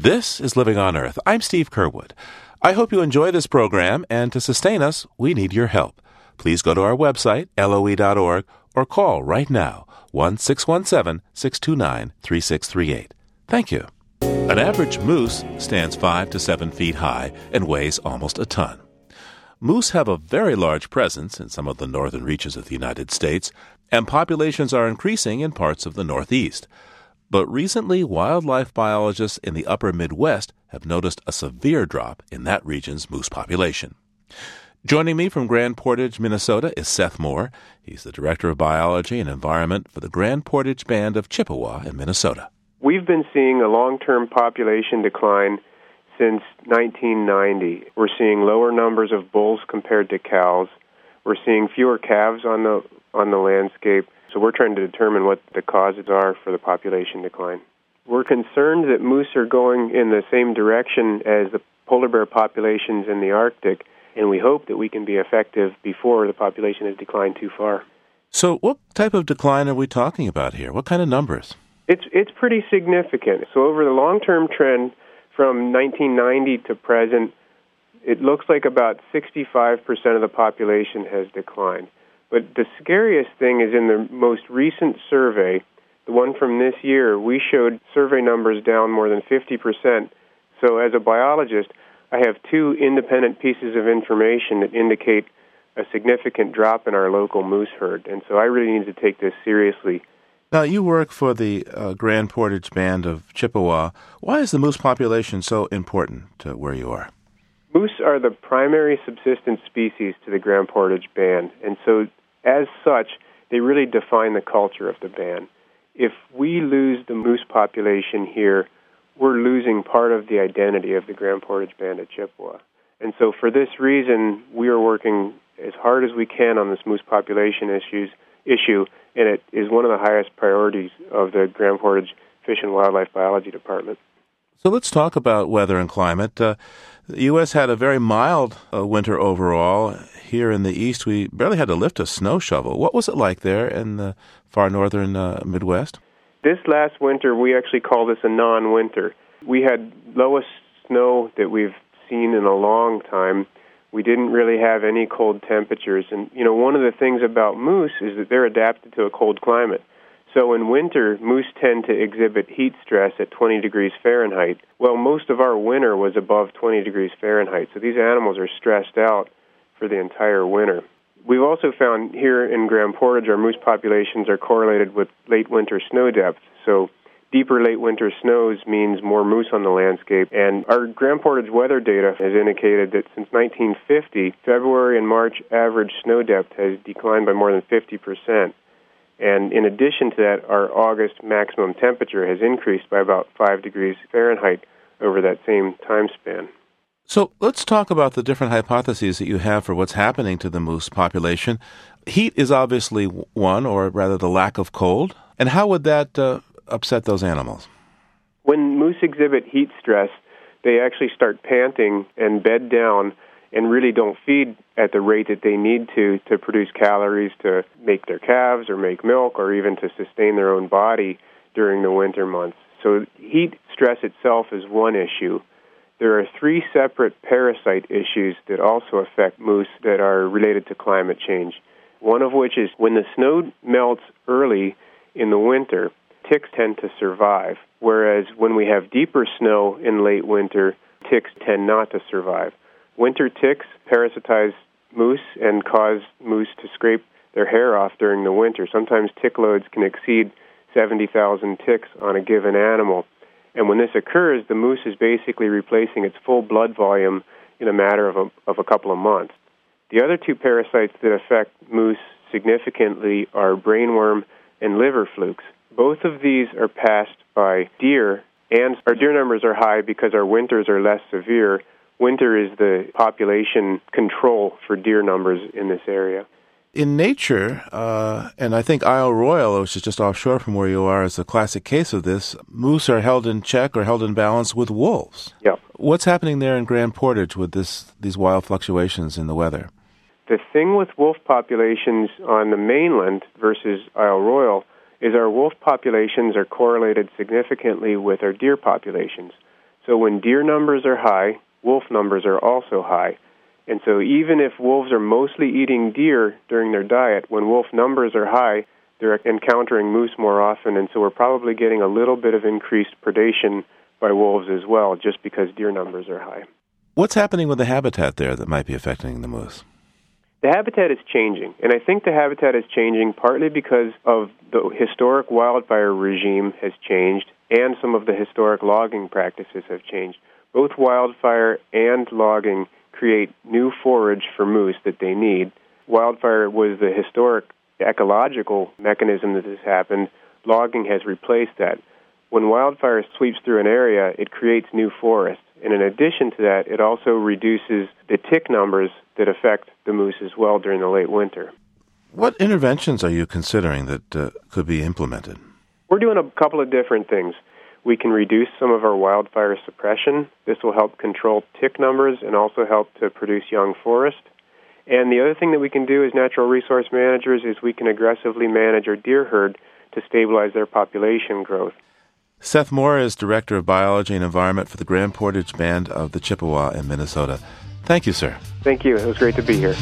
This is Living on Earth. I'm Steve Curwood. I hope you enjoy this program, and to sustain us, we need your help. Please go to our website, loe.org, or call right now, 1 617 629 3638. Thank you. An average moose stands 5 to 7 feet high and weighs almost a ton. Moose have a very large presence in some of the northern reaches of the United States, and populations are increasing in parts of the Northeast. But recently, wildlife biologists in the upper Midwest have noticed a severe drop in that region's moose population. Joining me from Grand Portage, Minnesota is Seth Moore. He's the Director of Biology and Environment for the Grand Portage Band of Chippewa in Minnesota. We've been seeing a long term population decline since 1990. We're seeing lower numbers of bulls compared to cows. We're seeing fewer calves on the on the landscape so we're trying to determine what the causes are for the population decline. We're concerned that moose are going in the same direction as the polar bear populations in the Arctic, and we hope that we can be effective before the population has declined too far. So, what type of decline are we talking about here? What kind of numbers? It's it's pretty significant. So, over the long-term trend from 1990 to present, it looks like about 65% of the population has declined. But the scariest thing is in the most recent survey, the one from this year, we showed survey numbers down more than 50%. So, as a biologist, I have two independent pieces of information that indicate a significant drop in our local moose herd. And so I really need to take this seriously. Now, you work for the uh, Grand Portage Band of Chippewa. Why is the moose population so important to where you are? Moose are the primary subsistence species to the Grand Portage Band, and so as such, they really define the culture of the band. If we lose the moose population here, we're losing part of the identity of the Grand Portage Band at Chippewa. And so, for this reason, we are working as hard as we can on this moose population issues, issue, and it is one of the highest priorities of the Grand Portage Fish and Wildlife Biology Department. So let's talk about weather and climate. Uh, the U.S. had a very mild uh, winter overall. Here in the East, we barely had to lift a snow shovel. What was it like there in the far northern uh, Midwest? This last winter, we actually call this a non winter. We had lowest snow that we've seen in a long time. We didn't really have any cold temperatures. And, you know, one of the things about moose is that they're adapted to a cold climate. So in winter, moose tend to exhibit heat stress at 20 degrees Fahrenheit. Well, most of our winter was above 20 degrees Fahrenheit, so these animals are stressed out for the entire winter. We've also found here in Grand Portage our moose populations are correlated with late winter snow depth. So deeper late winter snows means more moose on the landscape. And our Grand Portage weather data has indicated that since 1950, February and March average snow depth has declined by more than 50 percent. And in addition to that, our August maximum temperature has increased by about 5 degrees Fahrenheit over that same time span. So let's talk about the different hypotheses that you have for what's happening to the moose population. Heat is obviously one, or rather the lack of cold. And how would that uh, upset those animals? When moose exhibit heat stress, they actually start panting and bed down and really don't feed at the rate that they need to to produce calories to make their calves or make milk or even to sustain their own body during the winter months. So heat stress itself is one issue. There are three separate parasite issues that also affect moose that are related to climate change. One of which is when the snow melts early in the winter, ticks tend to survive, whereas when we have deeper snow in late winter, ticks tend not to survive. Winter ticks parasitize moose and cause moose to scrape their hair off during the winter. Sometimes tick loads can exceed 70,000 ticks on a given animal. And when this occurs, the moose is basically replacing its full blood volume in a matter of a, of a couple of months. The other two parasites that affect moose significantly are brainworm and liver flukes. Both of these are passed by deer, and our deer numbers are high because our winters are less severe, winter is the population control for deer numbers in this area. In nature, uh, and I think Isle Royale, which is just offshore from where you are, is a classic case of this. Moose are held in check or held in balance with wolves. Yeah. What's happening there in Grand Portage with this these wild fluctuations in the weather? The thing with wolf populations on the mainland versus Isle Royale is our wolf populations are correlated significantly with our deer populations. So when deer numbers are high, wolf numbers are also high. And so even if wolves are mostly eating deer during their diet, when wolf numbers are high, they're encountering moose more often, and so we're probably getting a little bit of increased predation by wolves as well, just because deer numbers are high. What's happening with the habitat there that might be affecting the moose? The habitat is changing, and I think the habitat is changing partly because of the historic wildfire regime has changed and some of the historic logging practices have changed. Both wildfire and logging create new forage for moose that they need. Wildfire was the historic ecological mechanism that has happened. Logging has replaced that. When wildfire sweeps through an area, it creates new forests. And in addition to that, it also reduces the tick numbers that affect the moose as well during the late winter. What interventions are you considering that uh, could be implemented? We're doing a couple of different things. We can reduce some of our wildfire suppression. This will help control tick numbers and also help to produce young forest. And the other thing that we can do as natural resource managers is we can aggressively manage our deer herd to stabilize their population growth. Seth Moore is Director of Biology and Environment for the Grand Portage Band of the Chippewa in Minnesota. Thank you, sir. Thank you. It was great to be here.